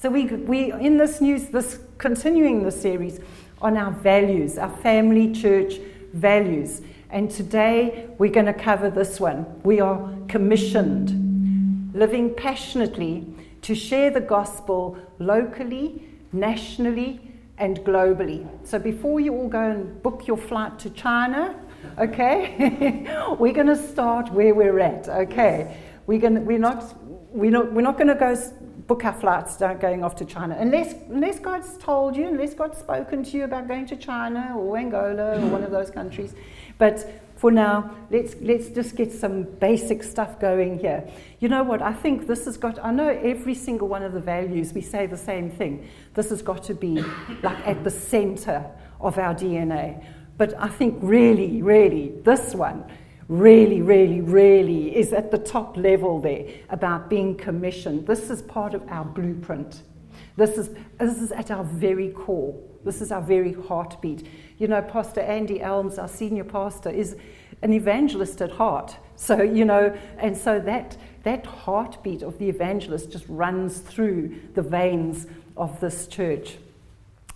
So we we in this news, this continuing the series on our values, our family church values. And today we're going to cover this one. We are commissioned, living passionately to share the gospel locally, nationally, and globally. So before you all go and book your flight to China, okay, we're going to start where we're at, okay? We're, going we're not, we're not, we're not going to go book our flights don't going off to China unless, unless God's told you, unless God's spoken to you about going to China or Angola or one of those countries. But for now, let's, let's just get some basic stuff going here. You know what? I think this has got, I know every single one of the values, we say the same thing. This has got to be like at the center of our DNA. But I think really, really, this one really, really, really is at the top level there about being commissioned. This is part of our blueprint. This is, this is at our very core. This is our very heartbeat. You know, Pastor Andy Elms, our senior pastor, is an evangelist at heart. So, you know, and so that, that heartbeat of the evangelist just runs through the veins of this church.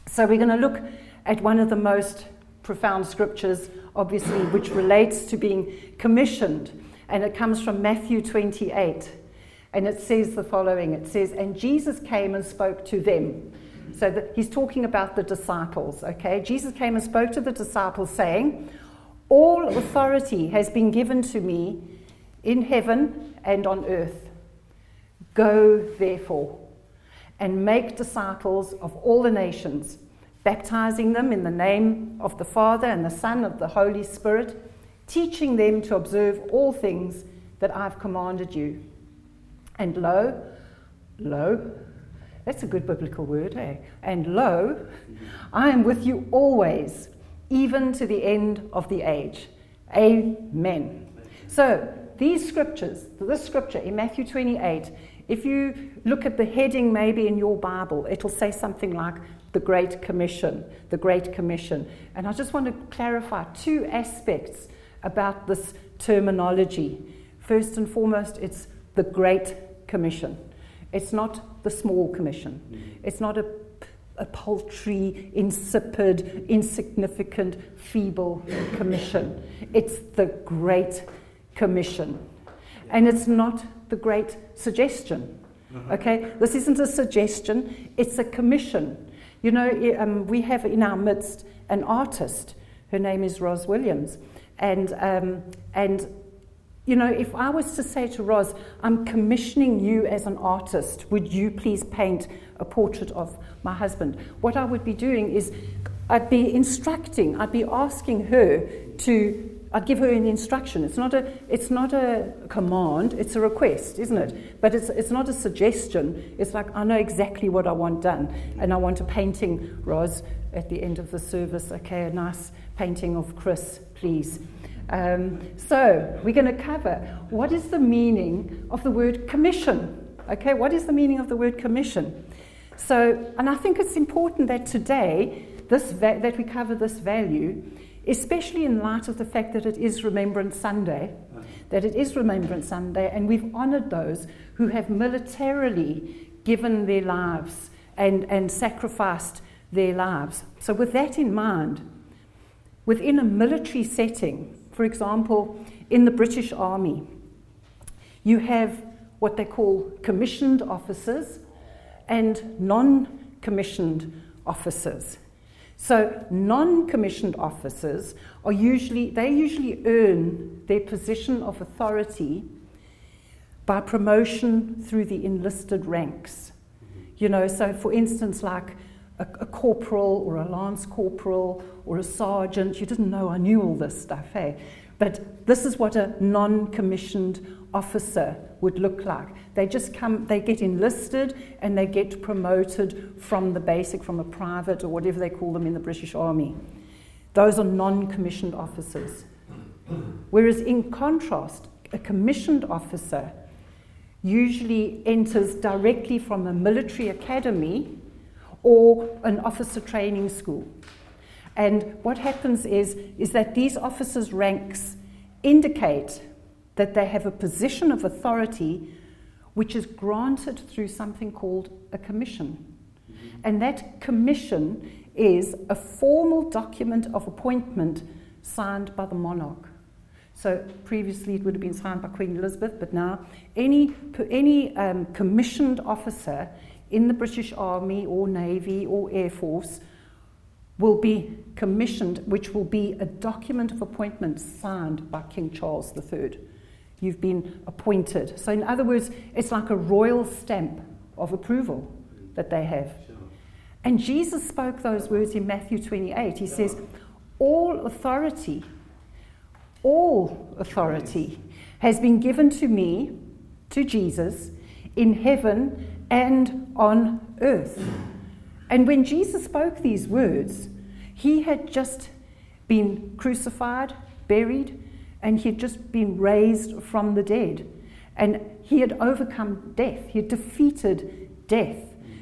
So, we're going to look at one of the most profound scriptures, obviously, which relates to being commissioned. And it comes from Matthew 28. And it says the following it says, And Jesus came and spoke to them. So the, he's talking about the disciples, okay? Jesus came and spoke to the disciples, saying, All authority has been given to me in heaven and on earth. Go, therefore, and make disciples of all the nations, baptizing them in the name of the Father and the Son of the Holy Spirit, teaching them to observe all things that I've commanded you. And lo, lo, that's a good biblical word, eh? And lo, I am with you always, even to the end of the age. Amen. So, these scriptures, this scripture in Matthew 28, if you look at the heading maybe in your Bible, it'll say something like the Great Commission, the Great Commission. And I just want to clarify two aspects about this terminology. First and foremost, it's the Great Commission. It's not the small commission. It's not a, a paltry, insipid, insignificant, feeble commission. It's the great commission. And it's not the great suggestion. Uh-huh. Okay? This isn't a suggestion, it's a commission. You know, um, we have in our midst an artist. Her name is Ros Williams. And, um, and you know, if I was to say to Ros, I'm commissioning you as an artist, would you please paint a portrait of my husband? What I would be doing is I'd be instructing, I'd be asking her to, I'd give her an instruction. It's not a, it's not a command, it's a request, isn't it? But it's, it's not a suggestion. It's like, I know exactly what I want done. And I want a painting, Ros, at the end of the service. Okay, a nice painting of Chris, please. Um, so, we're going to cover what is the meaning of the word commission. Okay, what is the meaning of the word commission? So, and I think it's important that today this va- that we cover this value, especially in light of the fact that it is Remembrance Sunday, uh-huh. that it is Remembrance Sunday, and we've honoured those who have militarily given their lives and, and sacrificed their lives. So, with that in mind, within a military setting, for example, in the British Army, you have what they call commissioned officers and non commissioned officers. So, non commissioned officers are usually, they usually earn their position of authority by promotion through the enlisted ranks. You know, so for instance, like a, a, corporal or a lance corporal or a sergeant. You didn't know I knew all this stuff, hey? But this is what a non commissioned officer would look like. They just come, they get enlisted and they get promoted from the basic, from a private or whatever they call them in the British Army. Those are non commissioned officers. Whereas, in contrast, a commissioned officer usually enters directly from a military academy or an officer training school. And what happens is, is that these officers' ranks indicate that they have a position of authority which is granted through something called a commission. And that commission is a formal document of appointment signed by the monarch. So previously it would have been signed by Queen Elizabeth, but now any, any um, commissioned officer in the British Army or Navy or Air Force will be commissioned, which will be a document of appointment signed by King Charles III. You've been appointed. So, in other words, it's like a royal stamp of approval that they have. And Jesus spoke those words in Matthew 28. He says, All authority, all authority has been given to me, to Jesus, in heaven and on earth. And when Jesus spoke these words, he had just been crucified, buried, and he had just been raised from the dead. And he had overcome death, he had defeated death.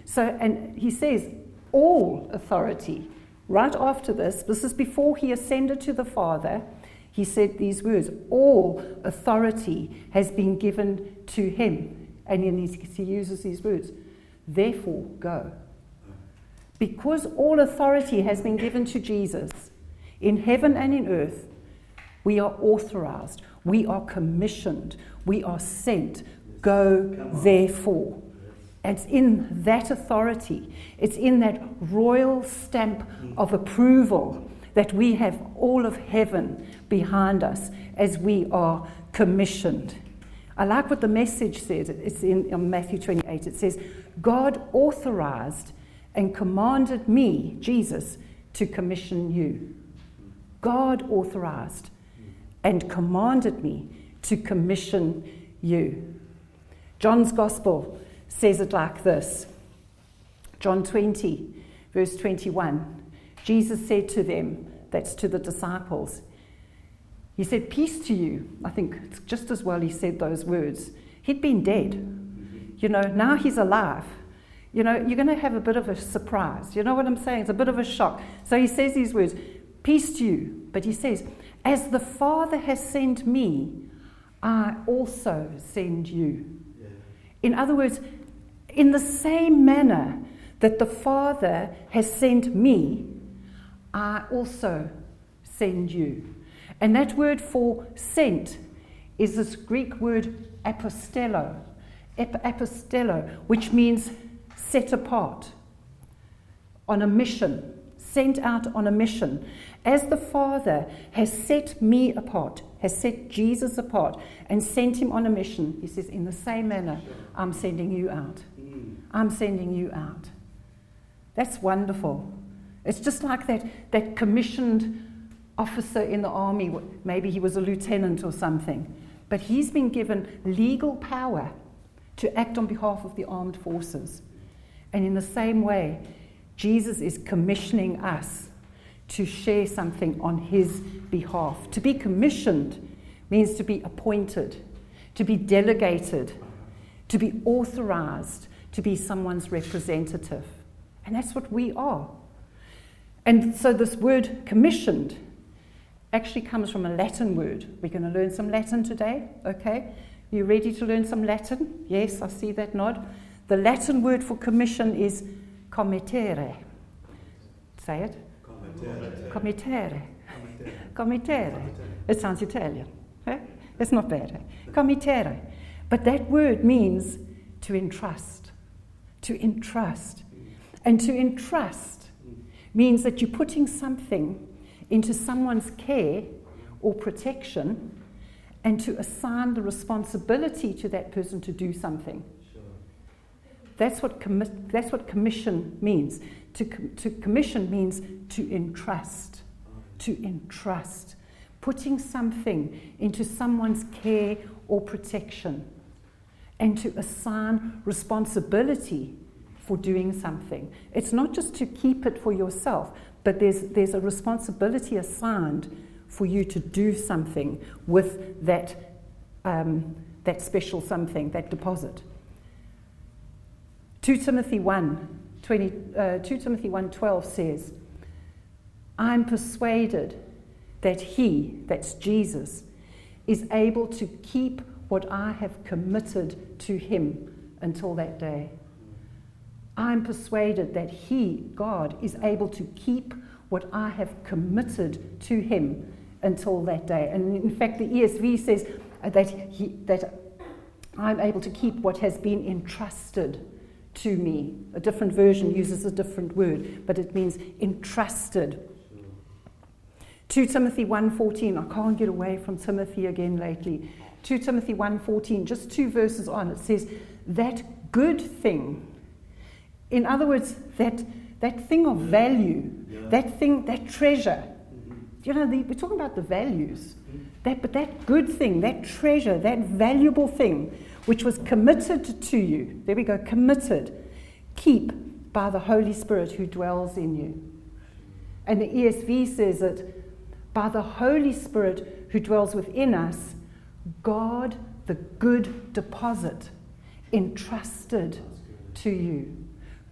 So, and he says, all authority. Right after this, this is before he ascended to the Father, he said these words All authority has been given to him. And he uses these words Therefore, go. Because all authority has been given to Jesus in heaven and in earth, we are authorized, we are commissioned, we are sent. Go, therefore. It's in that authority, it's in that royal stamp of approval that we have all of heaven behind us as we are commissioned. I like what the message says. It's in Matthew 28. It says, God authorized and commanded me, Jesus, to commission you. God authorized and commanded me to commission you. John's Gospel says it like this John 20, verse 21. Jesus said to them, that's to the disciples, He said, Peace to you. I think it's just as well he said those words. He'd been dead. You know, now he's alive. You know, you're going to have a bit of a surprise. You know what I'm saying? It's a bit of a shock. So he says these words Peace to you. But he says, As the Father has sent me, I also send you. Yeah. In other words, in the same manner that the Father has sent me, I also send you. And that word for sent is this Greek word apostello, apostello, which means set apart, on a mission, sent out on a mission. As the Father has set me apart, has set Jesus apart, and sent him on a mission, he says, in the same manner, I'm sending you out. I'm sending you out. That's wonderful. It's just like that, that commissioned officer in the army, maybe he was a lieutenant or something, but he's been given legal power to act on behalf of the armed forces. And in the same way, Jesus is commissioning us to share something on his behalf. To be commissioned means to be appointed, to be delegated, to be authorized to be someone's representative. And that's what we are. And so this word commissioned actually comes from a Latin word. We're going to learn some Latin today, okay? You ready to learn some Latin? Yes, I see that nod. The Latin word for commission is committere. Say it. Committere. Committere. Committere. It sounds Italian. Eh? It's not bad. Eh? Committere. But that word means to entrust. To entrust. And to entrust means that you're putting something into someone's care or protection and to assign the responsibility to that person to do something. That's what, commi- that's what commission means. To, com- to commission means to entrust. To entrust. Putting something into someone's care or protection. And to assign responsibility for doing something. It's not just to keep it for yourself, but there's, there's a responsibility assigned for you to do something with that, um, that special something, that deposit. 2 Timothy 1, 20, uh, 2 Timothy 1.12 says, I'm persuaded that he, that's Jesus, is able to keep what I have committed to him until that day. I'm persuaded that he, God, is able to keep what I have committed to him until that day. And in fact, the ESV says that, he, that I'm able to keep what has been entrusted to me. A different version uses a different word, but it means entrusted. 2 Timothy 1:14. I can't get away from Timothy again lately. 2 Timothy 1:14, just two verses on, it says, that good thing. In other words, that, that thing of value, yeah. that thing, that treasure. Mm-hmm. You know, the, we're talking about the values. Mm-hmm. That, but that good thing, that treasure, that valuable thing, which was committed to you, there we go, committed, keep by the Holy Spirit who dwells in you. And the ESV says it by the Holy Spirit who dwells within us, God, the good deposit, entrusted to you.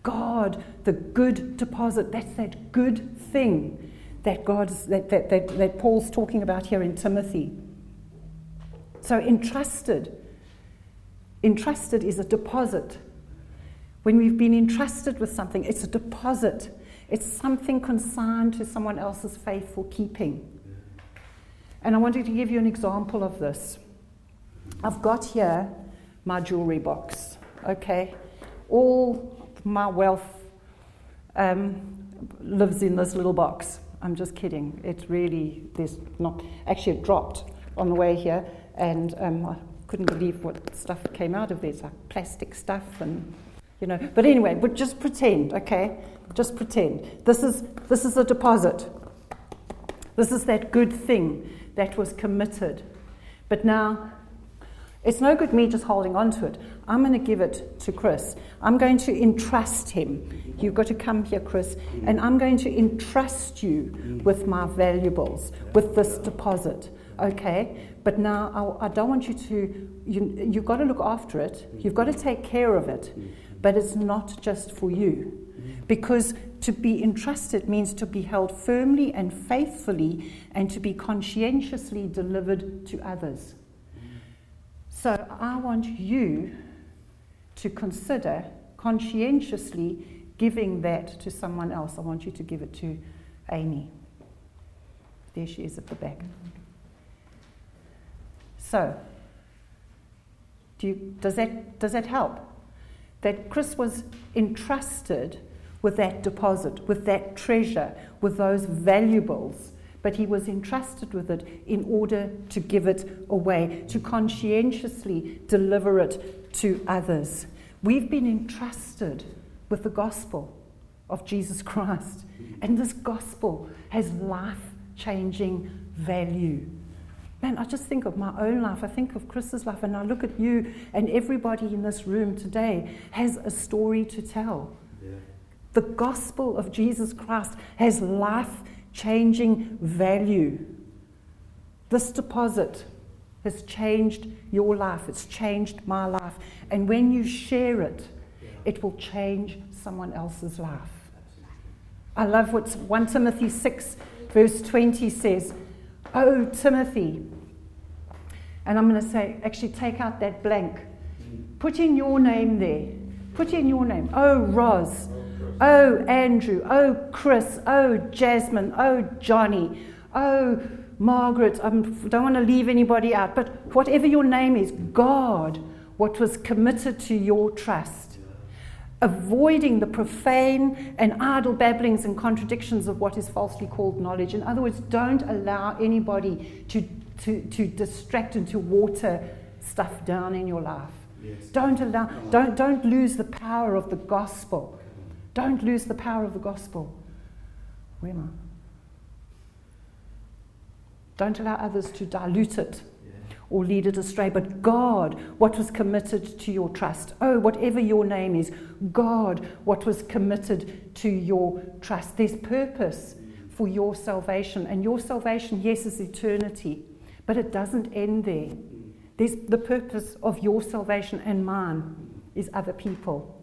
God, the good deposit, that's that good thing that God's that, that, that, that Paul's talking about here in Timothy. So entrusted. Entrusted is a deposit. When we've been entrusted with something, it's a deposit. It's something consigned to someone else's faithful keeping. And I wanted to give you an example of this. I've got here my jewelry box, okay? All my wealth um, lives in this little box. I'm just kidding. It really, there's not, actually, it dropped on the way here, and um, couldn't believe what stuff came out of there. It's like plastic stuff, and, you know. But anyway, but just pretend, okay? Just pretend. This is, this is a deposit. This is that good thing that was committed. But now, it's no good me just holding on to it. I'm going to give it to Chris. I'm going to entrust him. You've got to come here, Chris, and I'm going to entrust you with my valuables, with this deposit. Okay? But now I, I don't want you to, you, you've got to look after it, mm. you've got to take care of it, mm. but it's not just for you. Mm. Because to be entrusted means to be held firmly and faithfully and to be conscientiously delivered to others. So I want you to consider conscientiously giving that to someone else. I want you to give it to Amy. There she is at the back. So, do you, does, that, does that help? That Chris was entrusted with that deposit, with that treasure, with those valuables. But he was entrusted with it in order to give it away, to conscientiously deliver it to others. We've been entrusted with the gospel of Jesus Christ, and this gospel has life changing value. Man, I just think of my own life. I think of Chris's life, and I look at you, and everybody in this room today has a story to tell. The gospel of Jesus Christ has life changing value. This deposit has changed your life, it's changed my life. And when you share it, it will change someone else's life. I love what 1 Timothy 6, verse 20 says. Oh, Timothy. And I'm going to say, actually, take out that blank. Put in your name there. Put in your name. Oh, Roz. Oh, Andrew. Oh, Chris. Oh, Jasmine. Oh, Johnny. Oh, Margaret. I don't want to leave anybody out. But whatever your name is, God, what was committed to your trust. Avoiding the profane and idle babblings and contradictions of what is falsely called knowledge. In other words, don't allow anybody to, to, to distract and to water stuff down in your life. Yes. Don't allow, don't, don't lose the power of the gospel. Don't lose the power of the gospel. Where am I? Don't allow others to dilute it or lead it astray. But God, what was committed to your trust. Oh, whatever your name is, God, what was committed to your trust. There's purpose for your salvation. And your salvation, yes, is eternity, but it doesn't end there. There's the purpose of your salvation and mine is other people.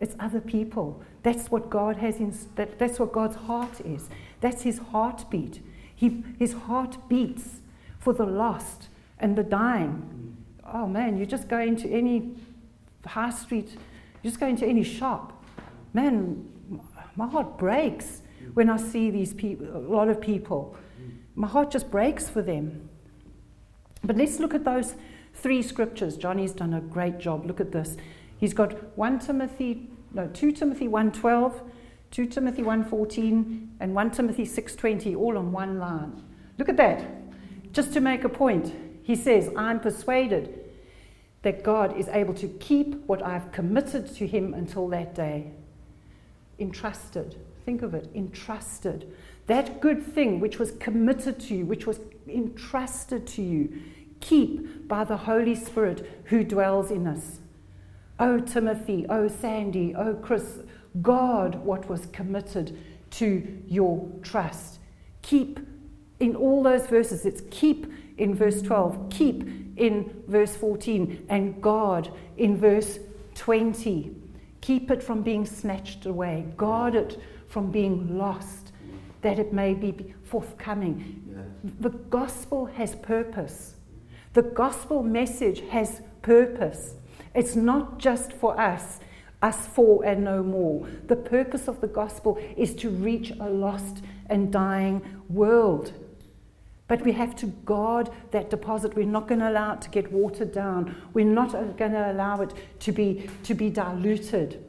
It's other people. That's what God has in, that, that's what God's heart is. That's his heartbeat. He, his heart beats for the lost and the dying oh man, you just go into any high street, you just go into any shop. Man, my heart breaks when I see these people, a lot of people. My heart just breaks for them. But let's look at those three scriptures. Johnny's done a great job. Look at this. He's got 1 Timothy, no, 2 Timothy 1.12, 2 Timothy 1.14, and 1 Timothy 6.20, all on one line. Look at that. Just to make a point, he says, I'm persuaded that God is able to keep what I've committed to him until that day. Entrusted. Think of it. Entrusted. That good thing which was committed to you, which was entrusted to you, keep by the Holy Spirit who dwells in us. Oh, Timothy, oh, Sandy, oh, Chris, guard what was committed to your trust. Keep in all those verses, it's keep in verse 12, keep in verse 14, and guard in verse 20. Keep it from being snatched away, guard it from being lost, that it may be forthcoming. The gospel has purpose. The gospel message has purpose. It's not just for us, us four and no more. The purpose of the gospel is to reach a lost and dying world. But we have to guard that deposit. We're not going to allow it to get watered down. We're not uh, going to allow it to be, to be diluted.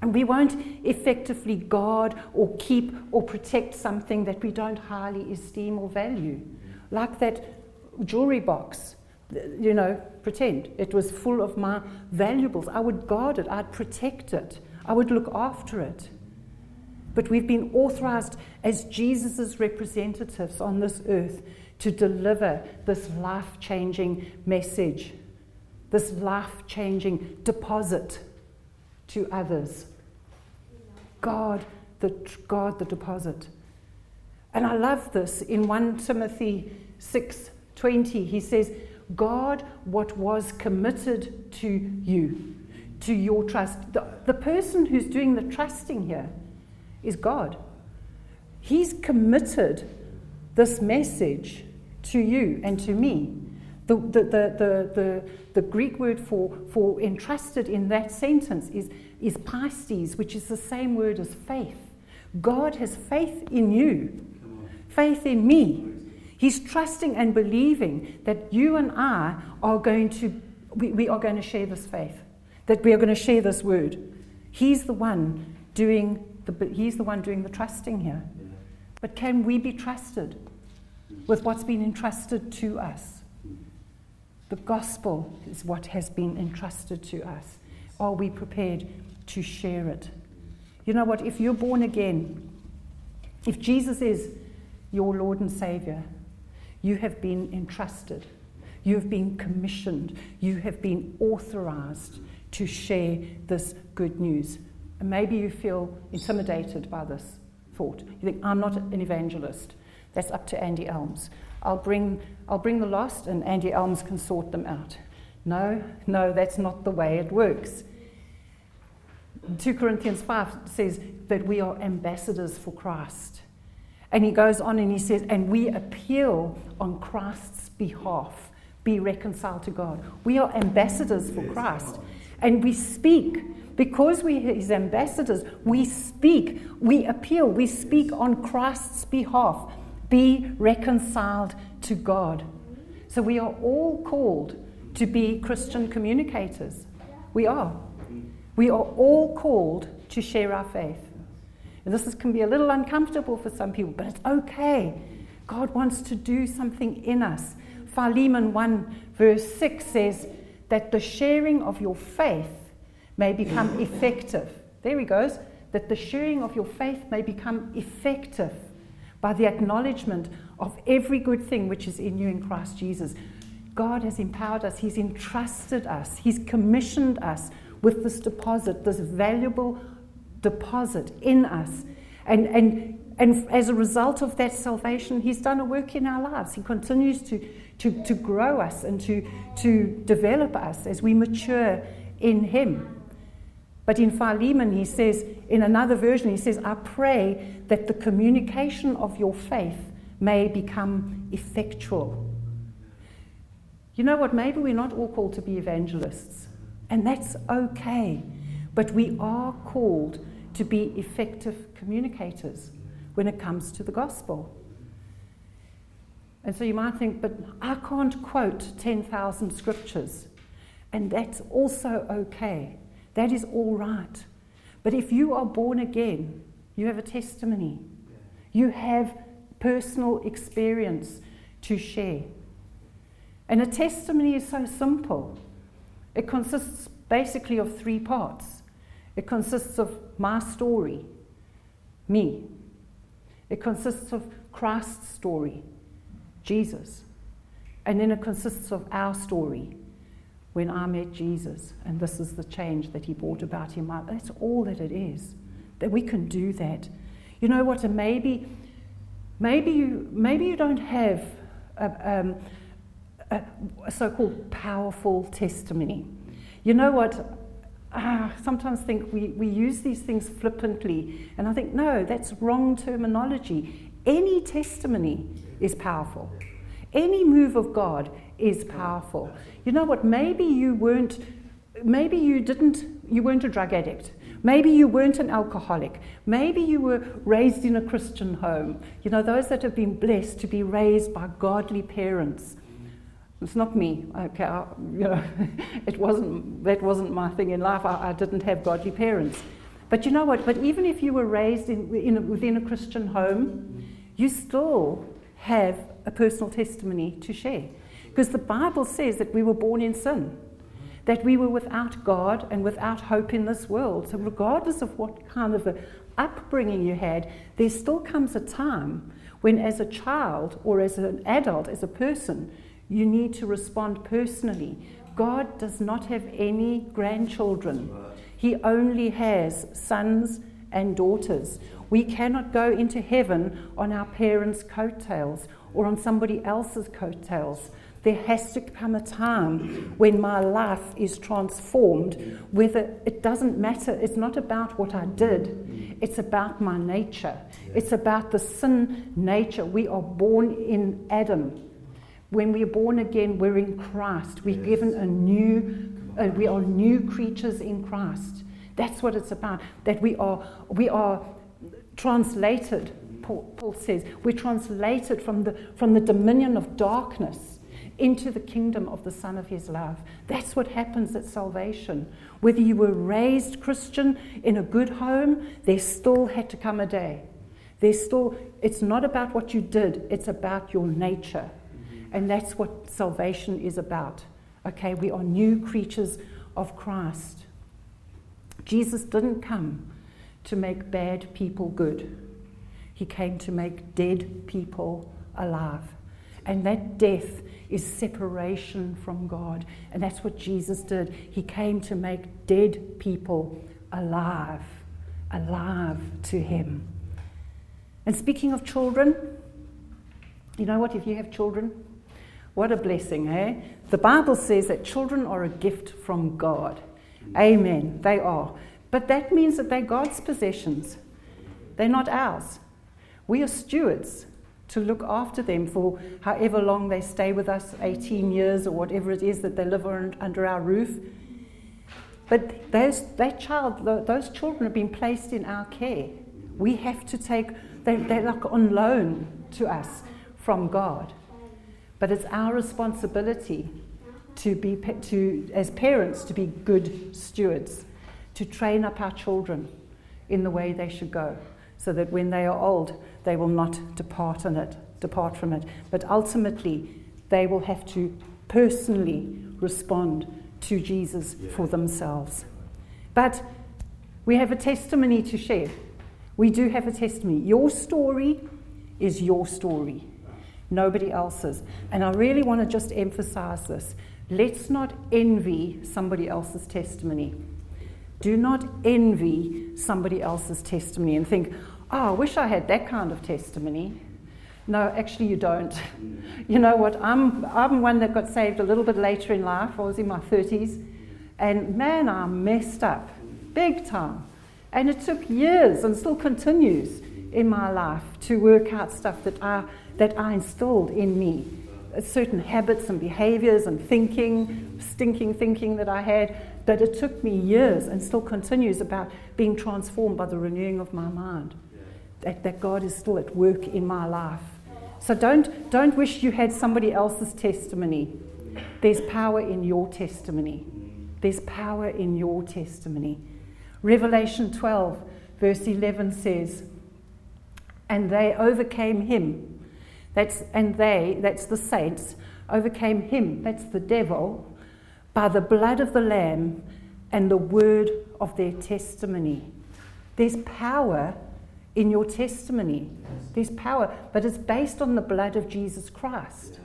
And we won't effectively guard or keep or protect something that we don't highly esteem or value. Like that jewelry box, you know, pretend it was full of my valuables. I would guard it, I'd protect it, I would look after it. But we've been authorized as Jesus' representatives on this earth to deliver this life changing message, this life changing deposit to others. God, the, God, the deposit. And I love this in 1 Timothy 6 20, he says, God, what was committed to you, to your trust. The, the person who's doing the trusting here is God. He's committed this message to you and to me. The, the, the, the, the, Greek word for, for entrusted in that sentence is, is pistis, which is the same word as faith. God has faith in you, faith in me. He's trusting and believing that you and I are going to, we, we are going to share this faith, that we are going to share this word. He's the one doing the, he's the one doing the trusting here. But can we be trusted with what's been entrusted to us? The gospel is what has been entrusted to us. Are we prepared to share it? You know what? If you're born again, if Jesus is your Lord and Savior, you have been entrusted, you have been commissioned, you have been authorized to share this good news. And maybe you feel intimidated by this thought. You think, I'm not an evangelist. That's up to Andy Elms. I'll bring, I'll bring the lost, and Andy Elms can sort them out. No, no, that's not the way it works. 2 Corinthians 5 says that we are ambassadors for Christ. And he goes on and he says, and we appeal on Christ's behalf. Be reconciled to God. We are ambassadors for Christ. And we speak, because we're his ambassadors, we speak, we appeal, we speak on Christ's behalf. Be reconciled to God. So we are all called to be Christian communicators. We are. We are all called to share our faith. And this is, can be a little uncomfortable for some people, but it's okay. God wants to do something in us. Philemon 1, verse 6 says that the sharing of your faith may become effective. There he goes. That the sharing of your faith may become effective by the acknowledgement of every good thing which is in you in Christ Jesus. God has empowered us, He's entrusted us, He's commissioned us with this deposit, this valuable deposit in us. And, and, and as a result of that salvation, He's done a work in our lives. He continues to, to, to grow us and to, to develop us as we mature in Him. But in Philemon, he says, in another version, he says, I pray that the communication of your faith may become effectual. You know what? Maybe we're not all called to be evangelists, and that's okay. But we are called to be effective communicators when it comes to the gospel. And so you might think, but I can't quote 10,000 scriptures. And that's also okay. That is all right. But if you are born again, you have a testimony, you have personal experience to share. And a testimony is so simple. It consists basically of three parts. It consists of my story, me. It consists of Christ's story, Jesus. And then it consists of our story when I met Jesus, and this is the change that he brought about in my life. That's all that it is. That we can do that. You know what? Maybe, maybe you, maybe you don't have a, um, a, a so-called powerful testimony. You know what? I sometimes think we, we use these things flippantly, and I think, no, that's wrong terminology. Any testimony is powerful. Any move of God is powerful. You know what? Maybe you weren't, maybe you didn't, you weren't a drug addict. Maybe you weren't an alcoholic. Maybe you were raised in a Christian home. You know, those that have been blessed to be raised by godly parents. It's not me. Okay, I, you know, it wasn't. That wasn't my thing in life. I, I, didn't have godly parents. But you know what? But even if you were raised in, in within a Christian home, you still have a personal testimony to share. Because the Bible says that we were born in sin, that we were without God and without hope in this world. So, regardless of what kind of a upbringing you had, there still comes a time when, as a child or as an adult, as a person, you need to respond personally. God does not have any grandchildren, He only has sons and daughters. We cannot go into heaven on our parents' coattails or on somebody else's coattails. There has to come a time when my life is transformed, whether it doesn't matter, it's not about what I did, it's about my nature. It's about the sin nature. We are born in Adam. When we are born again, we're in Christ. We're given a new, uh, we are new creatures in Christ. That's what it's about. That we are, we are translated, Paul, Paul says, we're translated from the, from the dominion of darkness into the kingdom of the Son of His love. That's what happens at salvation. Whether you were raised Christian in a good home, there still had to come a day. There's still, it's not about what you did, it's about your nature. Mm-hmm. And that's what salvation is about. Okay, we are new creatures of Christ. Jesus didn't come to make bad people good, He came to make dead people alive. And that death is separation from God. And that's what Jesus did. He came to make dead people alive, alive to Him. And speaking of children, you know what? If you have children, what a blessing, eh? The Bible says that children are a gift from God. Amen. They are. But that means that they're God's possessions, they're not ours. We are stewards to look after them for however long they stay with us 18 years or whatever it is that they live under our roof. But those, that child, those children have been placed in our care. We have to take, they, they're like on loan to us from God. But it's our responsibility to be, to, as parents, to be good stewards to train up our children in the way they should go, so that when they are old, they will not depart on it, depart from it. But ultimately, they will have to personally respond to Jesus yeah. for themselves. But we have a testimony to share. We do have a testimony. Your story is your story, nobody else's. And I really want to just emphasize this. Let's not envy somebody else's testimony. Do not envy somebody else's testimony and think, oh, I wish I had that kind of testimony. No, actually, you don't. You know what? I'm, I'm one that got saved a little bit later in life. I was in my 30s. And man, I messed up big time. And it took years and still continues in my life to work out stuff that I, that I instilled in me uh, certain habits and behaviors and thinking, stinking thinking that I had, that it took me years and still continues about being transformed by the renewing of my mind. That, that God is still at work in my life. So don't, don't wish you had somebody else's testimony. There's power in your testimony. There's power in your testimony. Revelation 12, verse 11 says, And they overcame him that's, and they, that's the saints, overcame him, that's the devil, by the blood of the Lamb and the word of their testimony. There's power in your testimony. There's power, but it's based on the blood of Jesus Christ.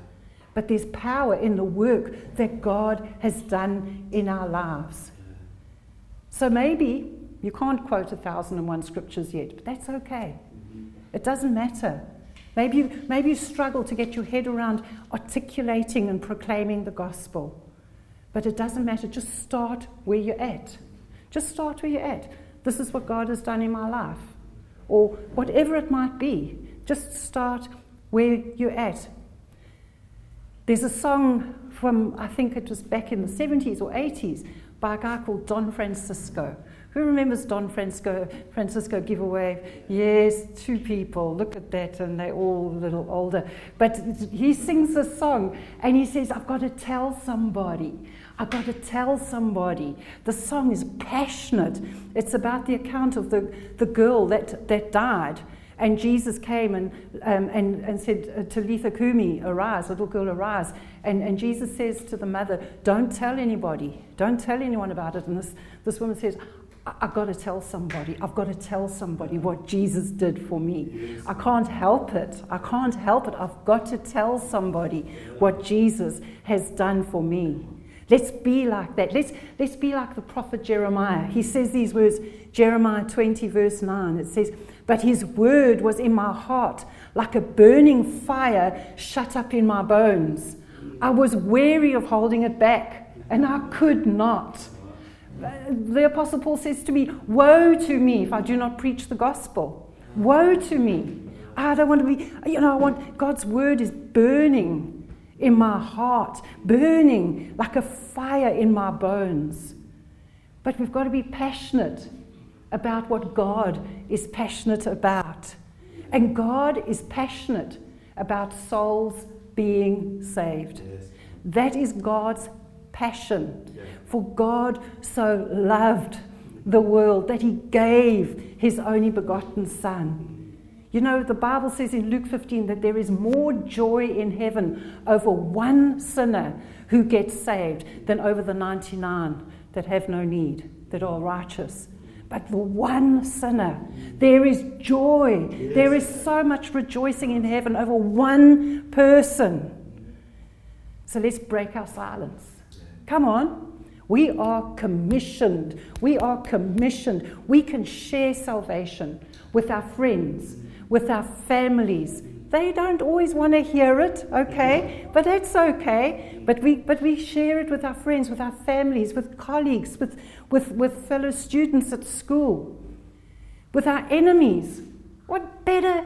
But there's power in the work that God has done in our lives. So maybe you can't quote a thousand and one scriptures yet, but that's okay. It doesn't matter. Maybe you, maybe you struggle to get your head around articulating and proclaiming the gospel. But it doesn't matter. Just start where you're at. Just start where you're at. This is what God has done in my life. Or whatever it might be. Just start where you're at. There's a song from, I think it was back in the 70s or 80s, by a guy called Don Francisco. Who remembers Don Francisco, Francisco giveaway? Yes, two people. Look at that, and they're all a little older. But he sings a song, and he says, I've got to tell somebody. I've got to tell somebody. The song is passionate. It's about the account of the, the girl that, that died. And Jesus came and, um, and, and said, Talitha Kumi, arise, little girl, arise. And, and Jesus says to the mother, Don't tell anybody. Don't tell anyone about it. And this, this woman says, I've got to tell somebody. I've got to tell somebody what Jesus did for me. I can't help it. I can't help it. I've got to tell somebody what Jesus has done for me. Let's be like that. Let's, let's be like the prophet Jeremiah. He says these words, Jeremiah 20, verse 9. It says, But his word was in my heart like a burning fire shut up in my bones. I was weary of holding it back, and I could not the Apostle Paul says to me, Woe to me if I do not preach the gospel. Woe to me. I don't want to be, you know, I want God's word is burning in my heart, burning like a fire in my bones. But we've got to be passionate about what God is passionate about. And God is passionate about souls being saved. Yes. That is God's passion. Yeah. For God so loved the world that he gave his only begotten Son. You know, the Bible says in Luke 15 that there is more joy in heaven over one sinner who gets saved than over the 99 that have no need, that are righteous. But the one sinner, there is joy. Yes. There is so much rejoicing in heaven over one person. So let's break our silence. Come on. We are commissioned. We are commissioned. We can share salvation with our friends, with our families. They don't always want to hear it, okay? But that's okay. But we, but we share it with our friends, with our families, with colleagues, with, with, with fellow students at school, with our enemies. What better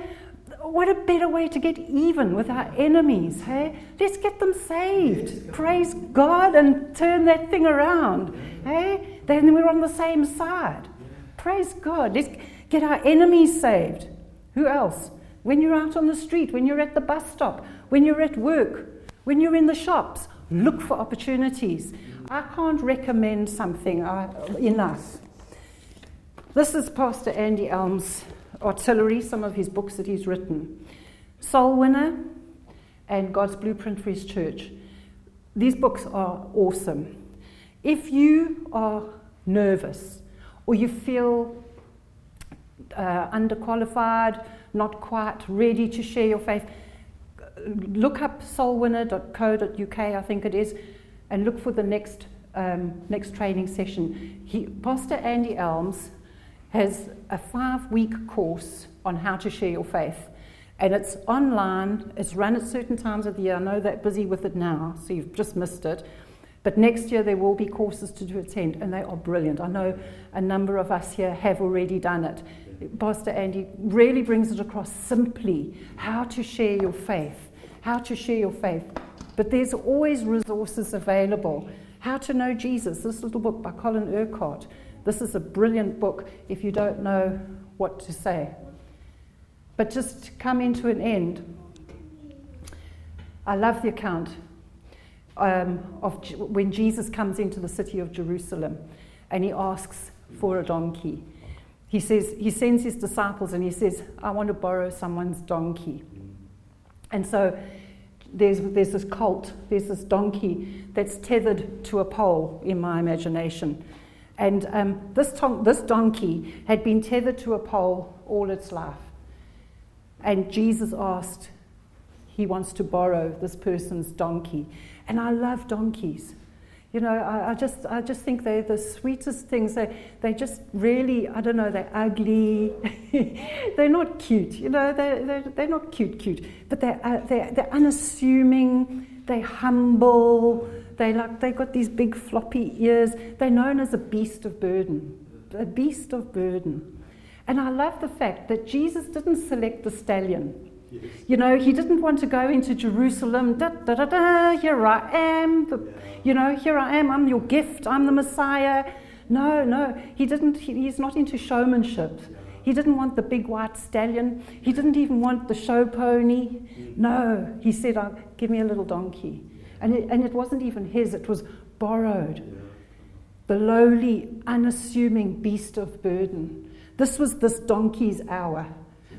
what a better way to get even with our enemies, hey? Let's get them saved. Praise God and turn that thing around, hey? Then we're on the same side. Praise God. Let's get our enemies saved. Who else? When you're out on the street, when you're at the bus stop, when you're at work, when you're in the shops, look for opportunities. I can't recommend something uh, enough. This is Pastor Andy Elms artillery, some of his books that he's written. Soul Winner and God's Blueprint for His Church. These books are awesome. If you are nervous or you feel uh, underqualified, not quite ready to share your faith, look up soulwinner.co.uk, I think it is, and look for the next um, next training session. He, Pastor Andy Elms has a five week course on how to share your faith. And it's online, it's run at certain times of the year. I know they're busy with it now, so you've just missed it. But next year there will be courses to attend, and they are brilliant. I know a number of us here have already done it. Pastor Andy really brings it across simply how to share your faith, how to share your faith. but there's always resources available. How to Know Jesus, this little book by Colin Urquhart. This is a brilliant book if you don't know what to say. But just to come into an end, I love the account um, of when Jesus comes into the city of Jerusalem and he asks for a donkey. He says, he sends his disciples and he says, I want to borrow someone's donkey. And so there's, there's this colt, there's this donkey that's tethered to a pole in my imagination. And um, this, ton- this donkey had been tethered to a pole all its life. And Jesus asked, he wants to borrow this person's donkey. And I love donkeys. You know, I, I, just, I just think they're the sweetest things. They, they just really, I don't know, they're ugly. they're not cute, you know, they're, they're, they're not cute, cute. But they're, uh, they're, they're unassuming, they're humble, they like, they've got these big floppy ears. They're known as a beast of burden, a beast of burden. And I love the fact that Jesus didn't select the stallion. Yes. You know, he didn't want to go into Jerusalem, da da da da, here I am, the, yeah. you know, here I am, I'm your gift, I'm the Messiah. No, no, he didn't, he, he's not into showmanship. Yeah. He didn't want the big white stallion. He didn't even want the show pony. Mm. No, he said, oh, Give me a little donkey. And it, and it wasn't even his, it was borrowed. Yeah. The lowly, unassuming beast of burden. This was this donkey's hour.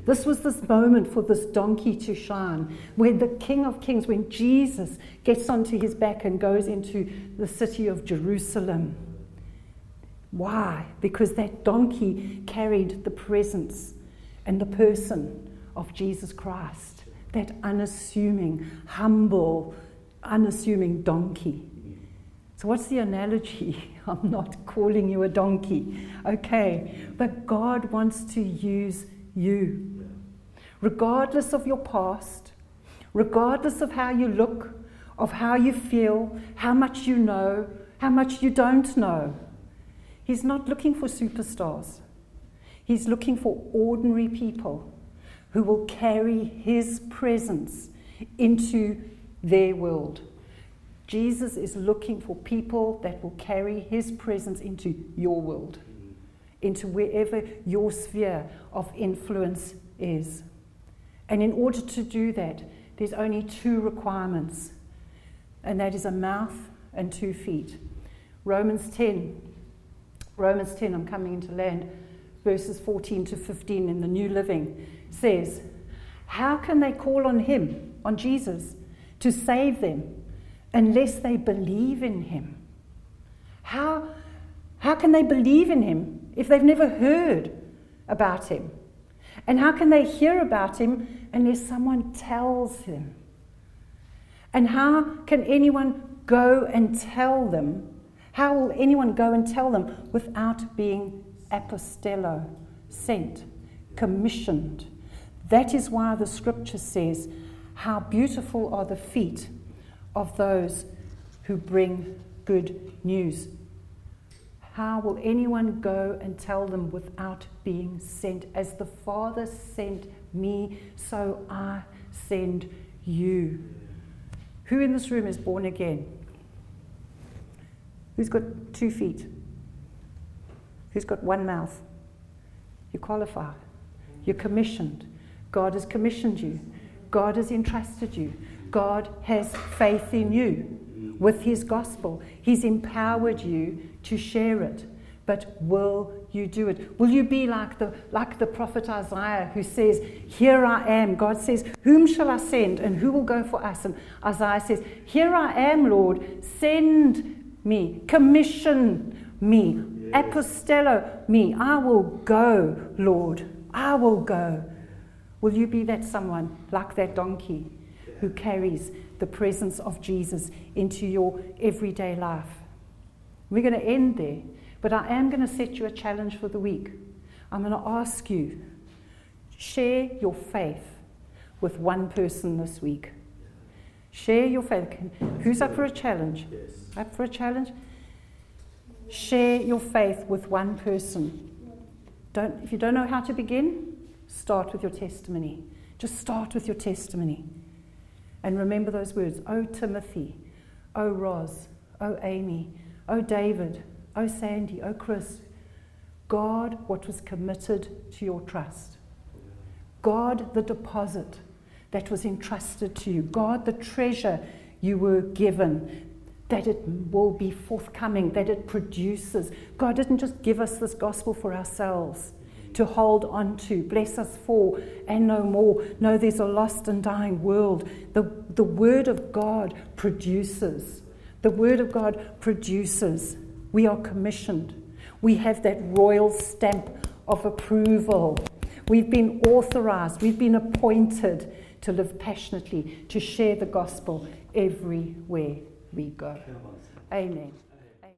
This was this moment for this donkey to shine, where the King of Kings, when Jesus gets onto his back and goes into the city of Jerusalem. Why? Because that donkey carried the presence and the person of Jesus Christ. That unassuming, humble, unassuming donkey. So, what's the analogy? I'm not calling you a donkey. Okay. But God wants to use you. Regardless of your past, regardless of how you look, of how you feel, how much you know, how much you don't know. He's not looking for superstars. He's looking for ordinary people who will carry His presence into their world. Jesus is looking for people that will carry his presence into your world, into wherever your sphere of influence is. And in order to do that, there's only two requirements, and that is a mouth and two feet. Romans 10, Romans 10, I'm coming into land, verses 14 to 15 in the New Living says, How can they call on him, on Jesus? to save them unless they believe in him. How, how can they believe in him if they've never heard about him? And how can they hear about him unless someone tells them? And how can anyone go and tell them? How will anyone go and tell them without being apostello, sent, commissioned? That is why the scripture says, how beautiful are the feet of those who bring good news. How will anyone go and tell them without being sent? As the Father sent me, so I send you. Who in this room is born again? Who's got two feet? Who's got one mouth? You qualify. You're commissioned. God has commissioned you. God has entrusted you. God has faith in you with His gospel. He's empowered you to share it. But will you do it? Will you be like the, like the prophet Isaiah who says, Here I am? God says, Whom shall I send and who will go for us? And Isaiah says, Here I am, Lord, send me, commission me, yes. apostello me. I will go, Lord. I will go. Will you be that someone like that donkey who carries the presence of Jesus into your everyday life? We're going to end there, but I am going to set you a challenge for the week. I'm going to ask you share your faith with one person this week. Share your faith. Who's up for a challenge? Up for a challenge? Share your faith with one person. Don't, if you don't know how to begin, Start with your testimony. Just start with your testimony. And remember those words Oh, Timothy, oh, Roz, oh, Amy, oh, David, oh, Sandy, oh, Chris. God, what was committed to your trust. God, the deposit that was entrusted to you. God, the treasure you were given that it will be forthcoming, that it produces. God didn't just give us this gospel for ourselves to hold on to, bless us for, and no more. No, there's a lost and dying world. The, the Word of God produces. The Word of God produces. We are commissioned. We have that royal stamp of approval. We've been authorized, we've been appointed to live passionately, to share the gospel everywhere we go. Amen.